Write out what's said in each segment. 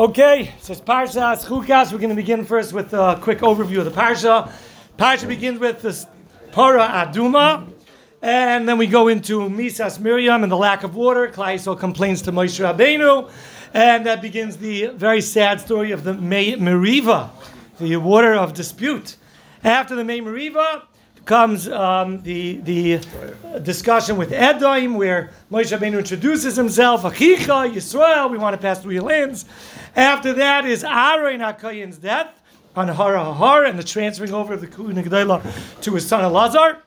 Okay, so it's Parsha Chukas. We're going to begin first with a quick overview of the Parsha. Parsha begins with this Para Aduma, and then we go into Misas Miriam and the lack of water. Klaiso complains to Moshe Rabbeinu, and that begins the very sad story of the Meriva, the water of dispute. After the Meriva, comes um, the the discussion with Edom, where Moshe Rabbeinu introduces himself, Achicha, Yisrael, we want to pass through your lands. After that is Aaron HaKohen's death on Hara Har and the transferring over of the Kuhn to his son Elazar.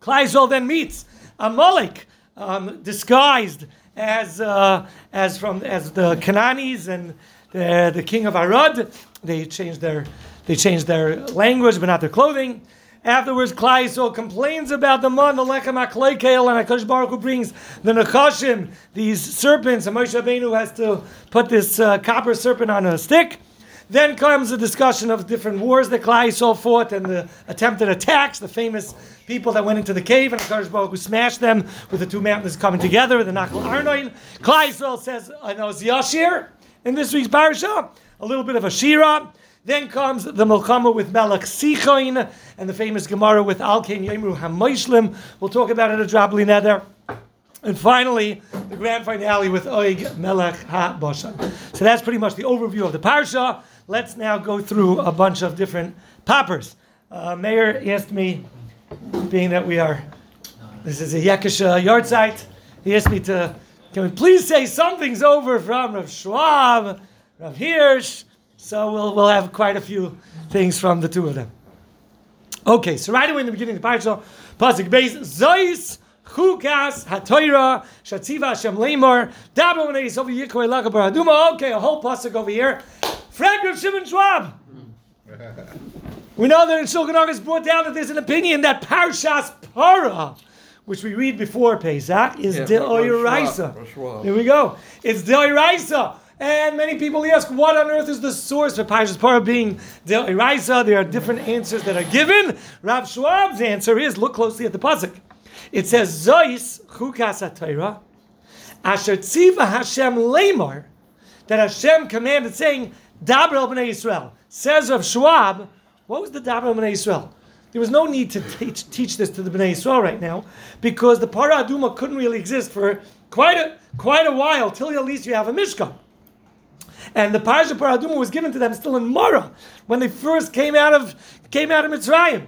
Klaisol then meets Amalek, um, disguised as uh, as from as the Cananis and the, the king of Arad. They changed their they changed their language, but not their clothing. Afterwards, Klaisol complains about the man, the lechem akleikel, and Hakadosh Baruch Hu brings the nechashim, these serpents, and Moshe Rabbeinu has to put this uh, copper serpent on a stick. Then comes a discussion of different wars that Klaisol fought and the attempted attacks, the famous people that went into the cave, and Hakadosh Baruch Hu smashed them with the two mountains coming together, the Nachal Arnoin. Klaisol says, I know, Yashir in this week's parasha, a little bit of a shira. Then comes the Melchama with Melech Sichoin and the famous Gemara with Alkein Yemru Hamoishlim. We'll talk about it at Drabli Nether. And finally, the grand finale with Oig Melech HaBoshan. So that's pretty much the overview of the Parsha. Let's now go through a bunch of different poppers. Uh, Mayor asked me, being that we are, this is a Yekisha yahrzeit, he asked me to, can we please say something's over from Rav Schwab, Rav Hirsch, so we'll, we'll have quite a few things from the two of them. Okay, so right away in the beginning of the parasha, pasuk base zois chukas hatoira shatziva Hashem lemor dabo v'neis over yikoi lakabar aduma. Okay, a whole pasuk over here. Frank of Shimon Schwab. we know that in Shulchan Aruch is brought down that there's an opinion that parshas para, which we read before Pesach, is Yeah, de Rav oiraisa. Schwab, Rav Schwab. There we go. It's de oiraisa. And many people ask, what on earth is the source for Parshas Para being Del Iraisa? There are different answers that are given. Rav Schwab's answer is, look closely at the pasuk. It says, Zois chukas atayra, asher tziva Hashem lemar, that Hashem commanded, saying, Daber el b'nei Yisrael. Says Rav Schwab, what was the Daber el b'nei Yisrael? There was no need to teach, teach this to the Bnei Yisrael right now, because the Para Aduma couldn't really exist for quite a, quite a while, till at least you have a Mishkan. And the Parsha Paraduma was given to them still in Mara when they first came out of came out of Mitzrayim.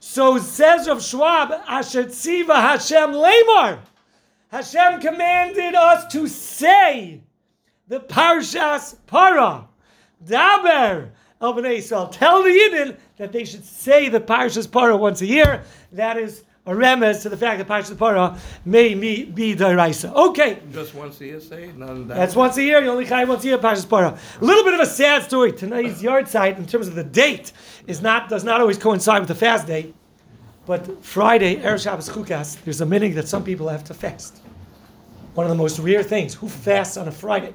So says Rav Schwab, Asher Hashem Lemar. Hashem commanded us to say the Parshas Para. Daber El Bnei Yisrael. Tell the Yidden that they should say the Parshas Para once a year. That is a remez to the fact that Parshas Para may be, be Dairaisa. Okay. Just once a year, say none that. That's once a year. You only chai once a year. Parshas Para. A little bit of a sad story. Tonight's yahrzeit, in terms of the date, is not does not always coincide with the fast day. But Friday, Erev Shabbos Chukas, there's a minute that some people have to fast. One of the most rare things. Who fasts on a Friday?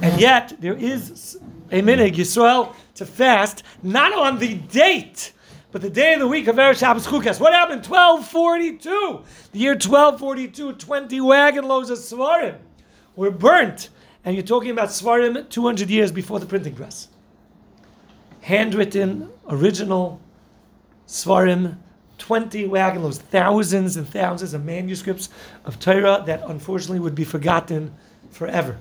And yet there is a minhag Yisrael to fast not on the date, but the day of the week of Erev Shabbos Chukas. What happened? 1242. The year 1242, 20 wagon loads of svarim were burnt. And you're talking about svarim 200 years before the printing press. Handwritten, original svarim, 20 wagon loads, thousands and thousands of manuscripts of Torah that unfortunately would be forgotten forever.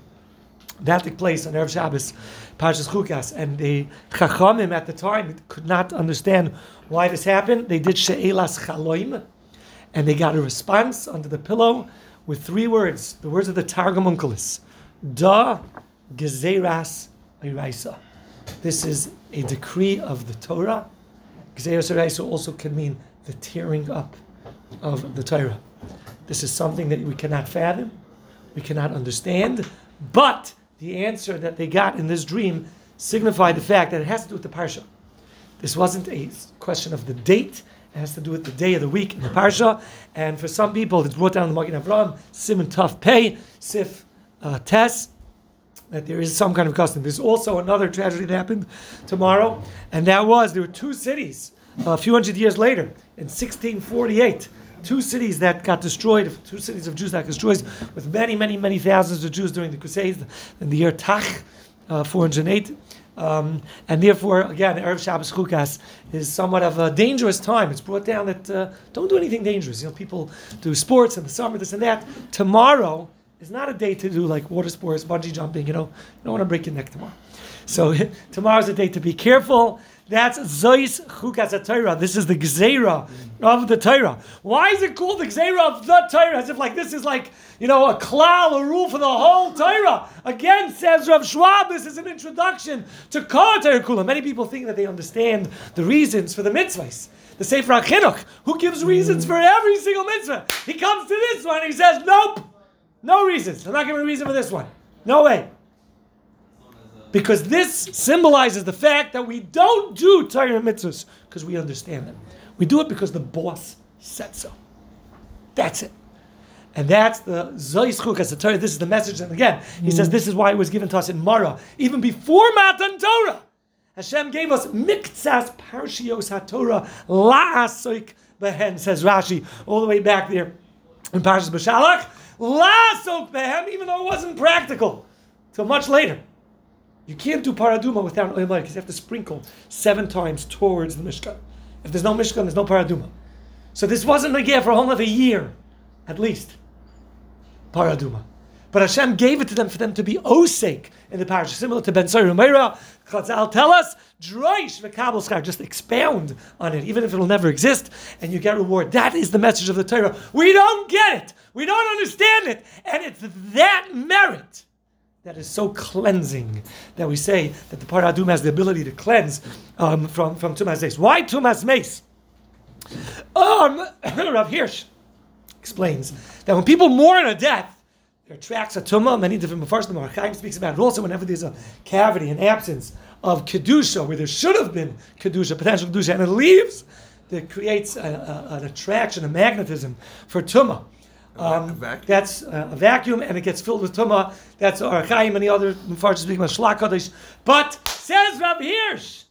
That took place on Erev Shabbos, Parshas Chukas, and the Chachamim at the time could not understand why this happened. They did She'elas Chaloim, and they got a response under the pillow with three words, the words of the Targum Onkelos, Da Gezeras Iraisa. This is a decree of the Torah. Gezeras Iraisa also can mean the tearing up of the Torah. This is something that we cannot fathom, we cannot understand, but the answer that they got in this dream signified the fact that it has to do with the parsha. This wasn't a question of the date; it has to do with the day of the week in the parsha. And for some people, it's brought down the Magen Avraham, Simon Tuf Pei, Sif uh, Tes, that there is some kind of custom. There's also another tragedy that happened tomorrow, and that was there were two cities a few hundred years later in 1648. two cities that got destroyed, two cities of Jews that got destroyed, with many, many, many thousands of Jews during the Crusades in the year Tach, uh, 408. Um, and therefore, again, Erev Shabbos Chukas is somewhat of a dangerous time. It's brought down that uh, don't do anything dangerous. You know, people do sports in the summer, this and that. Tomorrow is not a day to do like water sports, bungee jumping. You know, you don't want to break your neck tomorrow. So tomorrow's a day to be careful. That's Zois Chukas Torah. This is the Gzeira of the Torah. Why is it called the Gzeira of the Torah? As if like this is like, you know, a klal, a rule for the whole Torah. Again, says Rav Schwab, this is an introduction to Kol Torah Kula. Many people think that they understand the reasons for the mitzvahs. The Sefer HaChinuch, who gives reasons for every single mitzvah. He comes to this one and he says, nope, no reasons. I'm not giving a reason for this one. No way. Because this symbolizes the fact that we don't do Torah mitzvahs because we understand them. We do it because the boss said so. That's it. And that's the Zois Chukas the Torah. This is the message. And again, he says mm. this is why it was given to us in Mara, even before Matan Torah. Hashem gave us miktsas parshios haTorah la'asoik behen, says Rashi, all the way back there in Parshas B'Shalach. La'asok behem, even though it wasn't practical, till much later. You can't do paraduma without oil because you have to sprinkle seven times towards the Mishkan. If there's no Mishkan, there's no paraduma. So this wasn't a gift for a whole year, at least. Paraduma. But Hashem gave it to them for them to be osake in the parish, similar to Ben Soyer Meira. Chazal tell us, droish v'kabel just expound on it, even if it'll never exist, and you get reward. That is the message of the Torah. We don't get it, we don't understand it, and it's that merit that is so cleansing that we say that the paradum has the ability to cleanse um, from from tumas mace. Why tumas mace? Um, Rav Hirsch explains that when people mourn a death, there tracks a tumah. Many different mafarshim or Chaim speaks about it. Also, whenever there's a cavity, an absence of kedusha, where there should have been kedusha, potential kedusha, and it leaves, that creates a, a, an attraction, a magnetism for tumah. Um, vacuum. that's uh, a vacuum, and it gets filled with tumah. That's our Chaim and the other mafarshim speak about Kodesh. But says Rav Hirsch,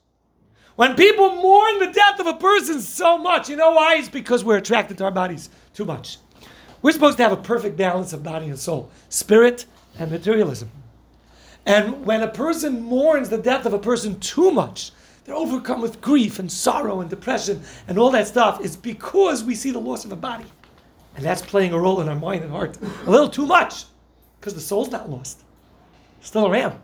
when people mourn the death of a person so much, you know why? It's because we're attracted to our bodies too much. We're supposed to have a perfect balance of body and soul, spirit and materialism. And when a person mourns the death of a person too much, they're overcome with grief and sorrow and depression and all that stuff. It's because we see the loss of a body. And that's playing a role in our mind and heart a little too much because the soul's not lost, still around.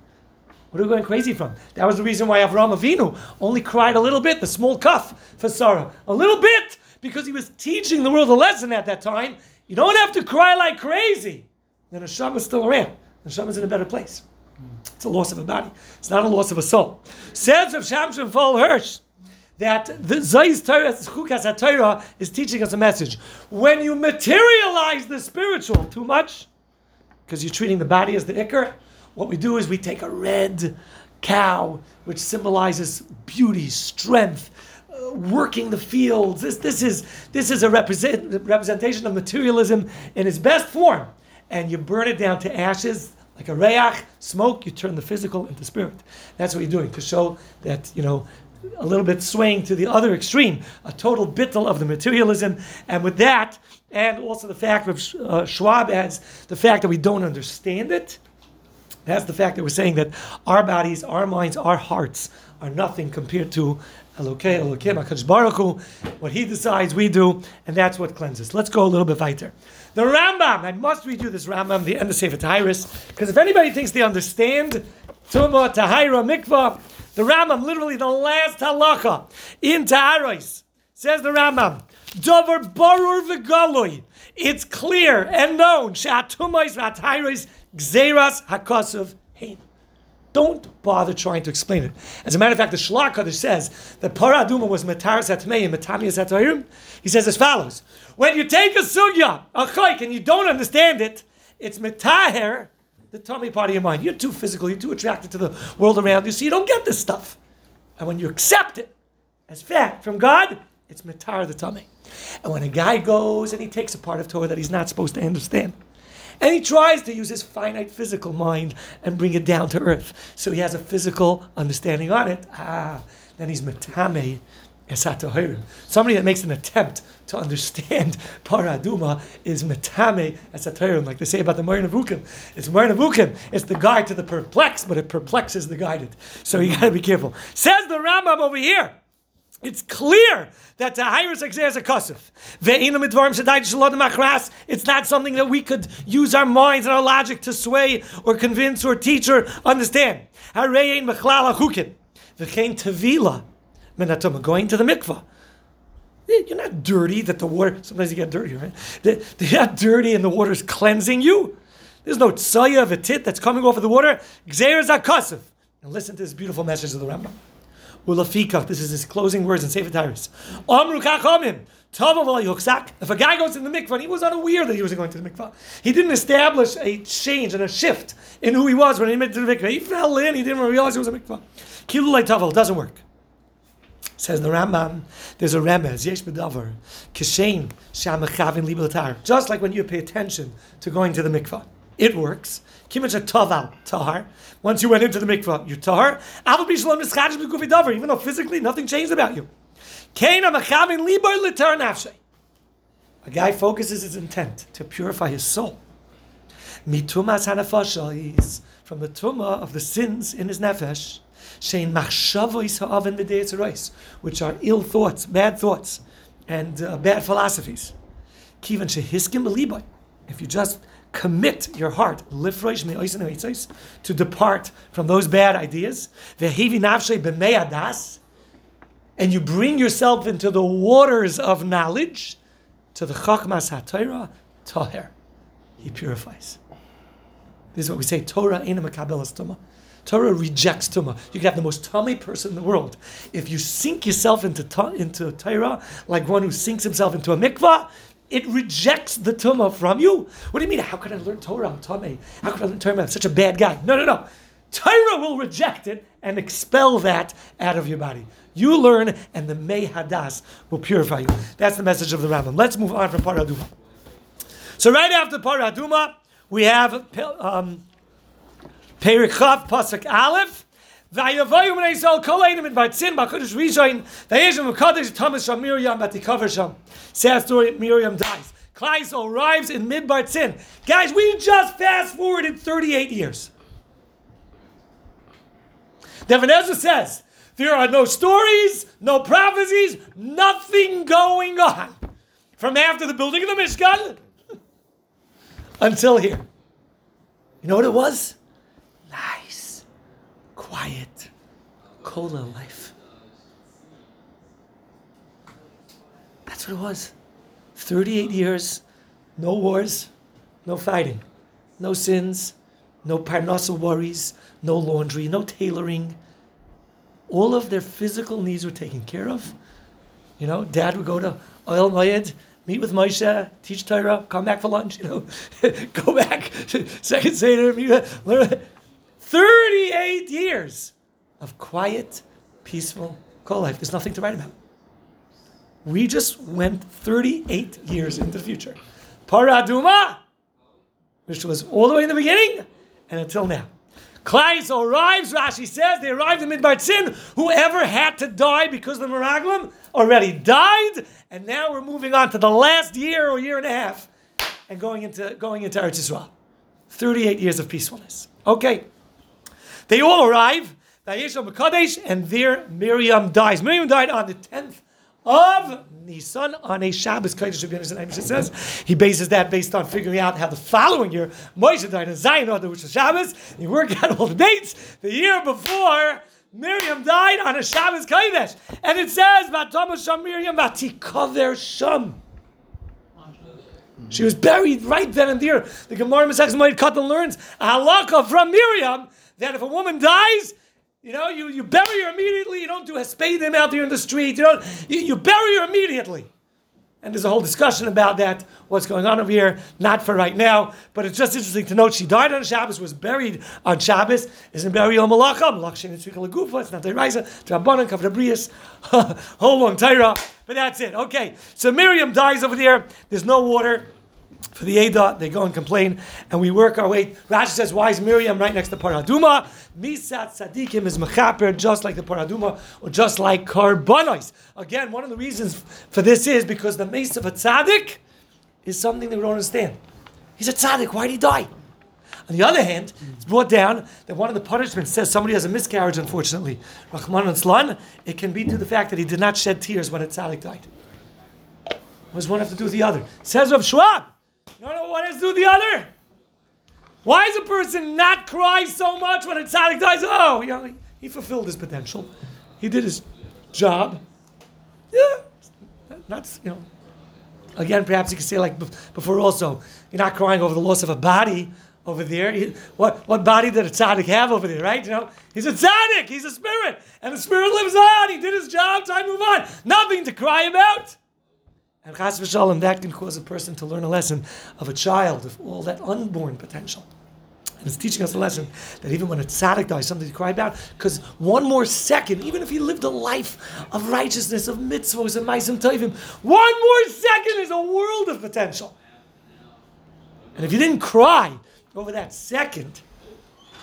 What are we going crazy from? That was the reason why Avram Avinu only cried a little bit, the small cuff for Sarah. A little bit, because he was teaching the world a lesson at that time. You don't have to cry like crazy. Then Hashem is still around. Hashem is in a better place. It's a loss of a body. It's not a loss of a soul. Says of Shamshon Fol Hirsch that the Zayis Torah, Torah, is teaching us a message. When you materialize the spiritual too much, because you're treating the body as the ikr, what we do is we take a red cow, which symbolizes beauty, strength, uh, working the fields. This, this is, this is a represent, representation of materialism in its best form. And you burn it down to ashes, like a reyach, smoke, you turn the physical into spirit. That's what you're doing to show that, you know, a little bit swaying to the other extreme, a total bittel of the materialism. And with that, and also the fact of uh, Schwab adds the fact that we don't understand it, that's the fact that we're saying that our bodies, our minds, our hearts are nothing compared to Elokei, Elokim, HaKadosh Baruch. What He decides, we do, and that's what cleanses. Let's go a little bit weiter. The Rambam, I must read you this Rambam, the end of Sefer Tyrus, because if anybody thinks they understand Tumah, Tahira, Mikvah, the Rambam, literally the last halacha in Taharos, says the Rambam, Dover Barur V'Galoi, it's clear and known, Sha'atumais V'Atairos Gzeras HaKosov Hein. Don't bother trying to explain it. As a matter of fact, the Shlach says that Paraduma was Mataras Atmei and Matamias. He says as follows: When you take a sugya, a chayk, and you don't understand it, it's metaher the tummy part of your mind. You're too physical. You're too attracted to the world around you, so you don't get this stuff. And when you accept it as fact from God, it's mitar the tummy. And when a guy goes and he takes a part of Torah that he's not supposed to understand, and he tries to use his finite physical mind and bring it down to earth. So he has a physical understanding on it. Ah, then he's esatohirim. Somebody that makes an attempt to understand paraduma is metame esatohirim, like they say about the Morin. It's Morin. It's the guide to the perplexed, but it perplexes the guided. So you got to be careful. Says the Rambam over here. It's clear that the Hyrus Exer is a Kosov. It's not something that we could use our minds and our logic to sway or convince or teach or understand. Going to the mikvah. Eh, you're not dirty that the water, sometimes you get dirty, right? You're not dirty and the water's cleansing you. There's no tsaya of a tit that's coming off of the water. Gzer is a And listen to this beautiful message of the Rambam. Ulafikach, this is his closing words in Sefer Tyrus. Amru kachomim. If a guy goes in the mikvah, he was unaware that he was going to the mikvah. He didn't establish a change and a shift in who he was when he went to the mikvah. He fell in, he didn't realize it was a mikvah. Kilulay tavel doesn't work. Says the Rambam, there's a remez, yesh bedavar, kishein shamachavin libelatar. Just like when you pay attention to going to the mikvah. It works. Kimach taval tahar. Once you went into the mikvah, you're tahar. Even though physically nothing changed about you. A guy focuses his intent to purify his soul. Mitumas is from the tuma of the sins in his nefesh. Shein which are ill thoughts, bad thoughts, and uh, bad philosophies. Kivan shehiskim If you just commit your heart to depart from those bad ideas. And you bring yourself into the waters of knowledge to the Chachmas HaTorah, Taher. He purifies. This is what we say Torah in a Tuma. Torah rejects Tuma. You can have the most tummy person in the world. If you sink yourself into, into Torah like one who sinks himself into a mikvah, it rejects the tumah from you. What do you mean? How can I learn Torah? I'm tummy. How can I learn Torah? I'm such a bad guy. No, no, no. Torah will reject it and expel that out of your body. You learn, and the Mei Hadas will purify you. That's the message of the Rambam. Let's move on from Paraduma. So right after Paraduma, we have um, Perichav Pasuk Aleph. Vayavayu b'nei Yisrael kol einim in Bartzin b'Kodesh Rishon v'yeshem v'Kodesh Thomas Sham Miriam v'Tikover Sham. Sad story. Miriam dies. Klai arrives in Midbar Tzin. Guys, we just fast forwarded 38 years. Nebuchadnezzar says there are no stories, no prophecies, nothing going on from after the building of the Mishkan until here. You know what it was? Quiet, cola life. That's what it was. 38 years, no wars, no fighting, no sins, no parnasa worries, no laundry, no tailoring. All of their physical needs were taken care of. You know, dad would go to Ohel Moed, meet with Moshe, teach Torah, come back for lunch, you know, go back, second Seder, meet, learn. 38 years of quiet, peaceful co life. There's nothing to write about. We just went 38 years into the future. Paraduma, which was all the way in the beginning and until now. Klais arrives, Rashi says, they arrived in Midbar Tzin. Whoever had to die because of the Meraglim already died, and now we're moving on to the last year or year and a half and going into, going into Eretz Yisrael. 38 years of peacefulness. Okay. They all arrive, and there Miriam dies. Miriam died on the 10th of Nisan on a Shabbos. It says he bases that based on figuring out how the following year Moshe died in Zion, which was Shabbos. He worked out all the dates. The year before Miriam died on a Shabbos Kodesh, and it says Miriam Vatikover. She was buried right then and there. The Gemara Masechs Moed Katan learns a halakha from Miriam that if a woman dies, you know, you, you bury her immediately. You don't do a spade them out there in the street. You don't. You, you bury her immediately. And there's a whole discussion about that, what's going on over here, not for right now, but it's just interesting to note she died on Shabbos, was buried on Shabbos, isn't buried on Malacha, Malacha Lagufa, it's not the Raisa, Drabanan, Kavrabrias, whole long Torah, but that's it. Okay, so Miriam dies over there, there's no water, for the Ada, they go and complain, and we work our way. Rashi says, why is Miriam right next to Paraduma? Misat Sadikim is Mechaper, just like the Paraduma, or just like Karbonos. Again, one of the reasons for this is because the Mace of a Tzaddik is something that we don't understand. He's a Tzaddik, why did he die? On the other hand, it's brought down that one of the punishments says somebody has a miscarriage, unfortunately. Rahman and Slan, it can be due to the fact that he did not shed tears when a tzaddik died. What does one have to do with the other? Says Rav Schwab. You know what has to do the other? Why does a person not cry so much when a tzaddik dies? Oh, you know, he fulfilled his potential. He did his job. Yeah, not you know. Again, perhaps you could say like before. Also, you're not crying over the loss of a body over there. He, what what body did a tzaddik have over there? Right? You know, he's a tzaddik. He's a spirit, and the spirit lives on. He did his job. Time to move on. Nothing to cry about. And chas v'shalom, that can cause a person to learn a lesson of a child, of all that unborn potential. And it's teaching us a lesson that even when a tzaddik dies, something to cry about, because one more second, even if he lived a life of righteousness, of mitzvahs and ma'asim tovim, one more second is a world of potential. And if you didn't cry over that second,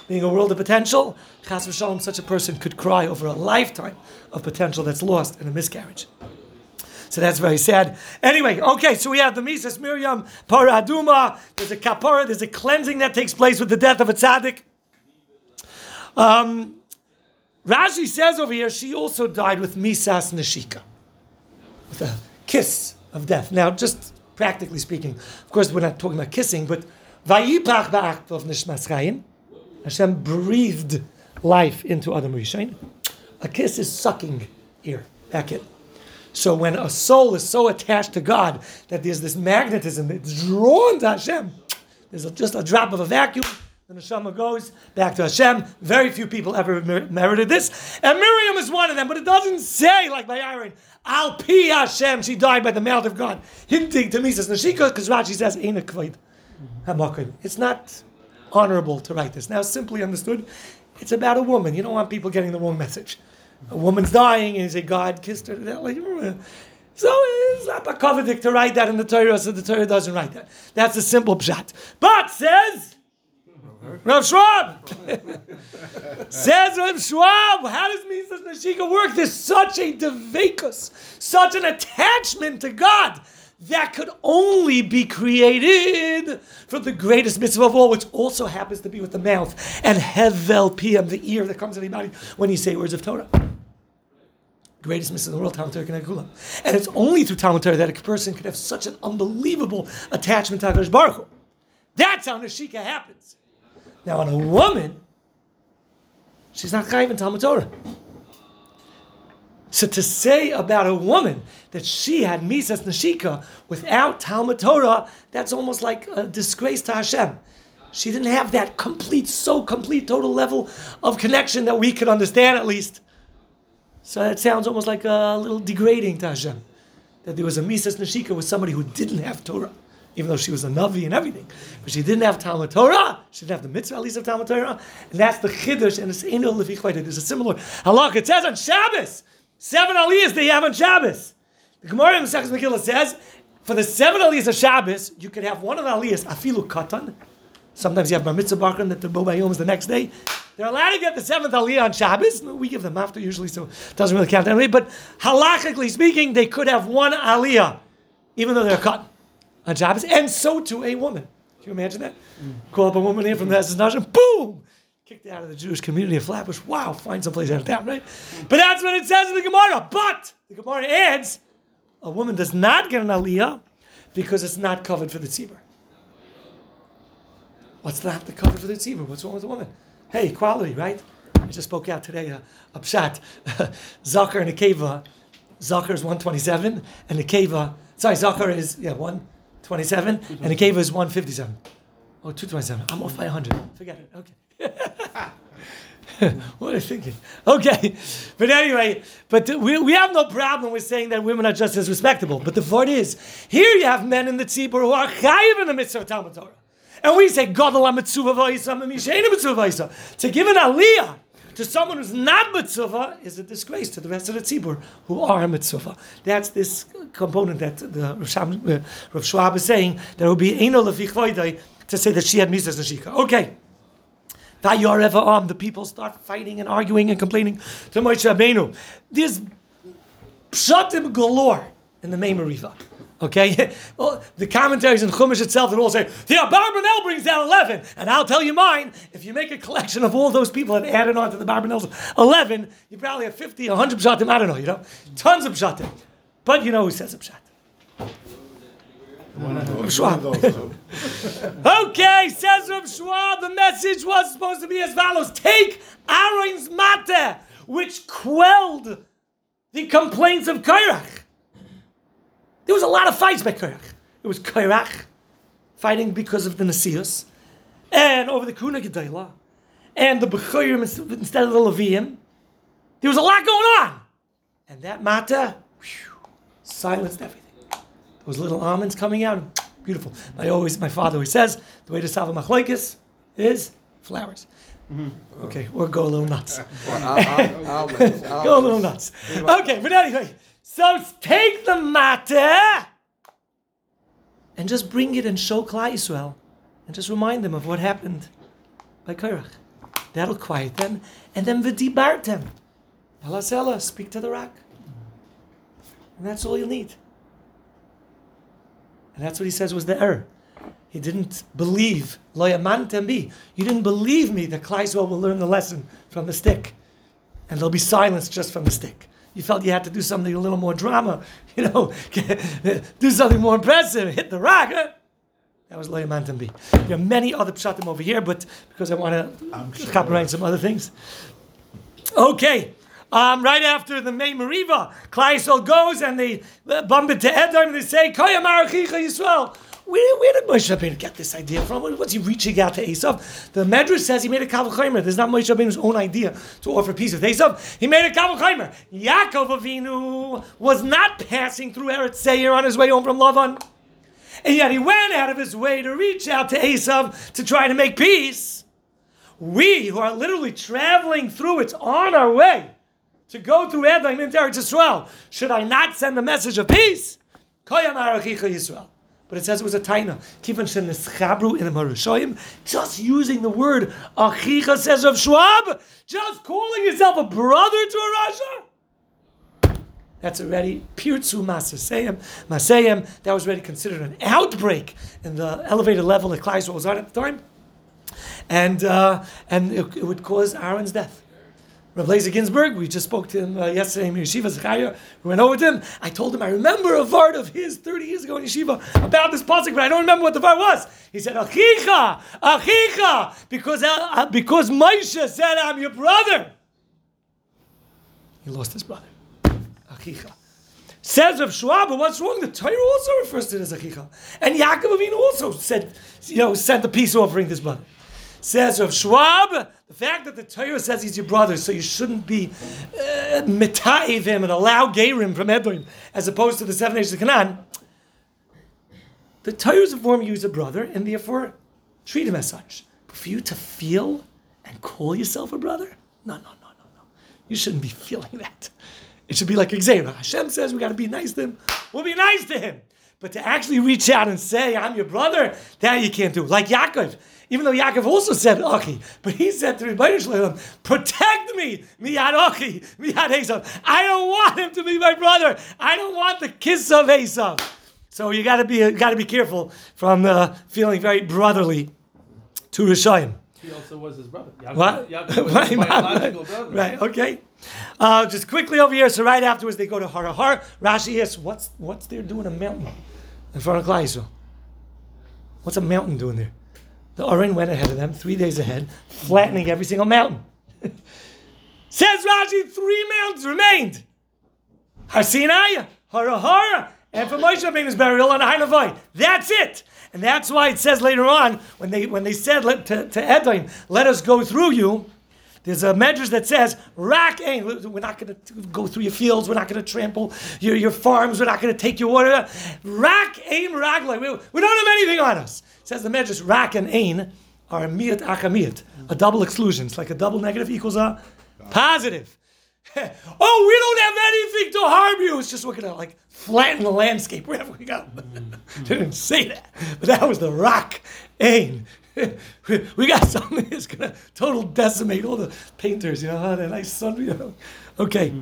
being a world of potential, chas v'shalom, such a person could cry over a lifetime of potential that's lost in a miscarriage. So that's very sad. Anyway, okay, so we have the Mises Miriam, Paraduma, there's a kapara, there's a cleansing that takes place with the death of a tzaddik. Um, Rashi says over here, she also died with Misas Nashika, with a kiss of death. Now, just practically speaking, of course, we're not talking about kissing, but Vayipach ba'acht of Nishmas Hashem breathed life into Adam Rishon. A kiss is sucking here, back. So when a soul is so attached to God that there's this magnetism that's drawn to Hashem, there's a, just a drop of a vacuum, the neshama goes back to Hashem. Very few people ever mer- merited this, and Miriam is one of them. But it doesn't say like by Aaron, Al pi Hashem, she died by the mouth of God, hinting to me says Nashika because Rashi says Eina Kvaid It's not honorable to write this. Now, simply understood, it's about a woman. You don't want people getting the wrong message a woman's dying, and you say, God kissed her. Hmm. So it's not a covetic to write that in the Torah, so the Torah doesn't write that. That's a simple pshat. But says Rav Schwab, says Rav Schwab, how does Mises Nashika work? There's such a devakus, such an attachment to God that could only be created from the greatest mitzvah of all, which also happens to be with the mouth and hevel piyam, the ear that comes in the body when you say words of Torah greatest mitzvah in the world, Talmud Torah Kula. And it's only through Talmud Torah that a person could have such an unbelievable attachment to HaKadosh Baruch Hu. That's how Nashika happens. Now, on a woman, she's not chayiv in Talmud Torah. So to say about a woman that she had Misas Nashika without Talmud Torah, that's almost like a disgrace to Hashem. She didn't have that complete, so complete, total level of connection that we could understand at least so it sounds almost like a little degrading to Hashem. That there was a Mises Nashika with somebody who didn't have Torah, even though she was a Navi and everything. But she didn't have Talmud Torah. She didn't have the mitzvah, at least of Talmud Torah. And that's the Chiddush, and it's Eno Lefichvayt. There's a similar halakha. It says on Shabbos, seven aliyahs they have on Shabbos. The Gemara in Second Megillah says, for the seven aliyahs of Shabbos, you could have one of the aliyahs, afilu katan. Sometimes you have bar mitzvah barkan that the bobayom is the next day. They're allowed to get the seventh aliyah on Shabbos. We give them after usually, so it doesn't really count anyway. But halachically speaking, they could have one aliyah, even though they're cut on Shabbos, and so too a woman. Can you imagine that? Mm. Call up a woman here from the Esses boom! Kicked out of the Jewish community of Flatbush. Wow, find someplace out of town, right? But that's what it says in the Gemara. But the Gemara adds, a woman does not get an aliyah because it's not covered for the tzibur. What's not the cover for the tzibur? What's wrong with the woman? Hey, equality, right? I just spoke out today uh, a pshat. Zakar and Akeva. Zakar is 127, and Akeva, sorry, Zakar is, yeah, 127, and Akeva is 157. Oh, 227. I'm off by 100. Forget it. Okay. what are you thinking? Okay. But anyway, but we, we have no problem with saying that women are just as respectable. But the point is, here you have men in the tzibur who are chayiv in the mitzvah of Talmud Torah. And we say, mitzvah To give an aliyah to someone who's not mitzvah is a disgrace to the rest of the tzibur who are mitzvah. That's this component that the Rav, uh, Schwab is saying there will be eno lefichvoidai to say that she had misas nashika. Okay. Vayoreva the people start fighting and arguing and complaining to Moshe Rabbeinu. There's pshatim galore in the Memoriva. Okay, well, the commentaries in Chumash itself they all say the Abarbanel brings down eleven, and I'll tell you mine. If you make a collection of all those people that added on to the Barbanel's eleven, you probably have 50, 100 pshatim. I don't know, you know, tons of pshatim. But you know who says a pshat? Schwab. okay, says Rav Schwab, the message was supposed to be as follows: Take Aaron's mate, which quelled the complaints of Kairach. There was a lot of fights by Kairach. It was Kairach fighting because of the Nasius, and over the Kuna Gedela, and the Bechorim instead of the Levium. There was a lot going on. And that Mata whew, silenced everything. Those little almonds coming out, beautiful. I always, my father always says, the way to solve a machlokes is flowers. Mm-hmm. Okay, or go a little nuts. go a little nuts. Okay, but anyway, so take the matter and just bring it and show Yisrael and just remind them of what happened by Korach. That'll quiet them. And then v'dibart them. Elasela, speak to the rock. And that's all you need. And that's what he says was the error. He didn't believe, lo bi. You didn't believe me that Klal Yisrael will learn the lesson from the stick. And they'll be silenced just from the stick you felt you had to do something a little more drama, you know, do something more impressive, hit the rock. Huh? That was Loya Mantambi. There are many other pshatim over here, but because I want to sure copyright some other things. Okay. Um, right after the May Mariva, Klaisel goes and they bump into Edom and they say, Koya Marachicha Yisrael. Where, where did Moshe Rabbeinu get this idea from? What's he reaching out to Esav? The Medrash says he made a Kavachaymer. There's not Moshe Rabbeinu's own idea to offer peace with Esav. He made a Kavachaymer. Yaakov Avinu was not passing through Eretz Seir on his way home from Lavan. And yet he went out of his way to reach out to Esav to try to make peace. We, who are literally traveling through, it's on our way to go through Edom into Eretz Yisrael. Should I not send a message of peace? Koyam Yisrael. But it says it was a taina. Kivan sheneschabru in the Marushoyim. Just using the word achicha says of Schwab. Just calling yourself a brother to a Rasha. That's already pirtzu masaseyim. Masayim. That was already considered an outbreak in the elevated level that Klai was on at the time, and uh, and it, it would cause Aaron's death. Rav Lazer Ginsburg, we just spoke to him uh, yesterday in Yeshiva Zechariah. We went over with him. I told him I remember a vart of his 30 years ago in Yeshiva about this pasuk, but I don't remember what the vart was. He said, Achicha, Achicha, because, uh, uh, because Moshe said, I'm your brother. He lost his brother. Achicha. Says of Schwab, but what's wrong? The Torah also refers to it as Achicha. And Yaakov Avinu also said, you know, sent the peace offering to his brother. Says of Schwab, the fact that the Torah says he's your brother, so you shouldn't be uh, him and allow Gerim from Edom, as opposed to the seven nations of Canaan. The Torah is you as a brother, and therefore treat him as such. But for you to feel and call yourself a brother, no, no, no, no, no. You shouldn't be feeling that. It should be like Xavier. Hashem says we got to be nice to him. We'll be nice to him. But to actually reach out and say, I'm your brother, that you can't do. Like Yaakov. Even though Yaakov also said Achi, but he said to Ribono shel Olam, protect me, miyad Achi, miyad Esav. I don't want him to be my brother. I don't want the kiss of Esav. So you got to be got to be careful from uh, feeling very brotherly to Rishayim. He also was his brother. Yaakov, what? Yaakov was his biological brother. Right. Okay. Uh, just quickly over here. So right afterwards they go to Har Har. Rashi asks, "What's what's there doing a mountain in front of Klai What's a mountain doing there?" The Oren went ahead of them, three days ahead, flattening every single mountain. Says Rashi, three mountains remained. Har Sinai, Harahara, and for Moshe Rabbeinu's burial on Hainavai. That's it. And that's why it says later on, when they when they said to, to Edom, let us go through you, there's a medrash that says, Rak ain. We're not going to go through your fields. We're not going to trample your, your farms. We're not going to take your water. Rak ain raglai. We, we don't have anything on us says the Medrash, Rak and Ain are a miyat a double exclusion. It's like a double negative equals a positive. oh, we don't have anything to harm you. It's just we're gonna like flatten the landscape wherever we go. didn't say that, but that was the rock ain. we got something that's gonna total decimate all the painters. You know, how that nice sun. You know, okay.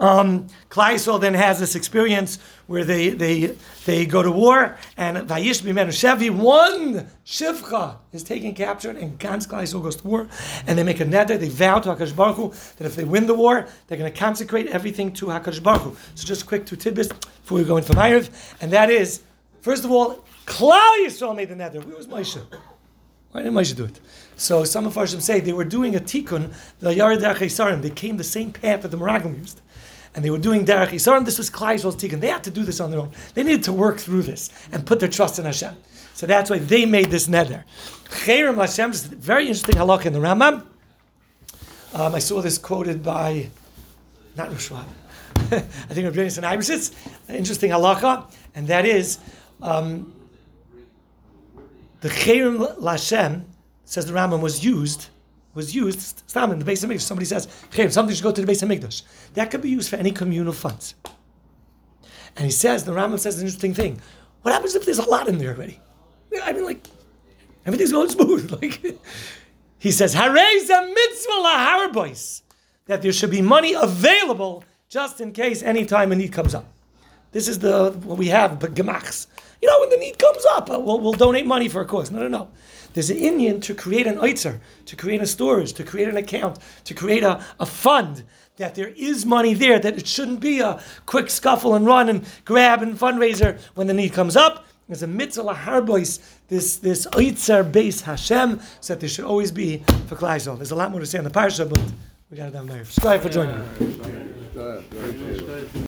Um, Klal then has this experience where they they they go to war, and Vayish Shevi, one Shivcha is taken captured, and Gans Klal goes to war, and they make a neder, they vow to Hakadosh Baruch Hu that if they win the war, they're going to consecrate everything to Hakadosh Baruch Hu. So just quick two tidbits before we go into Ma'ariv, and that is, first of all, Klal Yisrael made the neder. Where was Moshe? Why didn't Moshe do it? So some of Farshim say they were doing a tikkun, the Yared Yisarim. They came the same path that the Meraglim used. And they were doing Derech Yisarim. This was Klal Yisrael's tikkun. They had to do this on their own. They needed to work through this and put their trust in Hashem. So that's why they made this neder. Chayrim Hashem is very interesting halakha in the Rambam. Um, I saw this quoted by, not Rushwan, I think Rabbi Yonasan Eibeshitz, an interesting halakha, and that is, um, the Chayrim Lashem, says the Rambam, was used, was used, Stam in the base of Mikdash. Somebody says, Chayrim, something should go to the base of Mikdash. That could be used for any communal funds. And he says, the Rambam says an interesting thing. What happens if there's a lot in there already? I mean, like, everything's going smooth. Like, he says, Harez a mitzvah laharbois, that there should be money available just in case any time a need comes up. This is the what we have, but gemachs. You know, when the need comes up, uh, we'll, we'll donate money for a cause. No, no, no. There's an Indian to create an oitzer, to create a storage, to create an account, to create a, a fund, that there is money there, that it shouldn't be a quick scuffle and run and grab and fundraiser when the need comes up. There's a mitzvah laharbois, this this oitzer base Hashem, so that there should always be for Klal Yisrael. There's a lot more to say on the parsha, but we got it down there. Strive for joining me.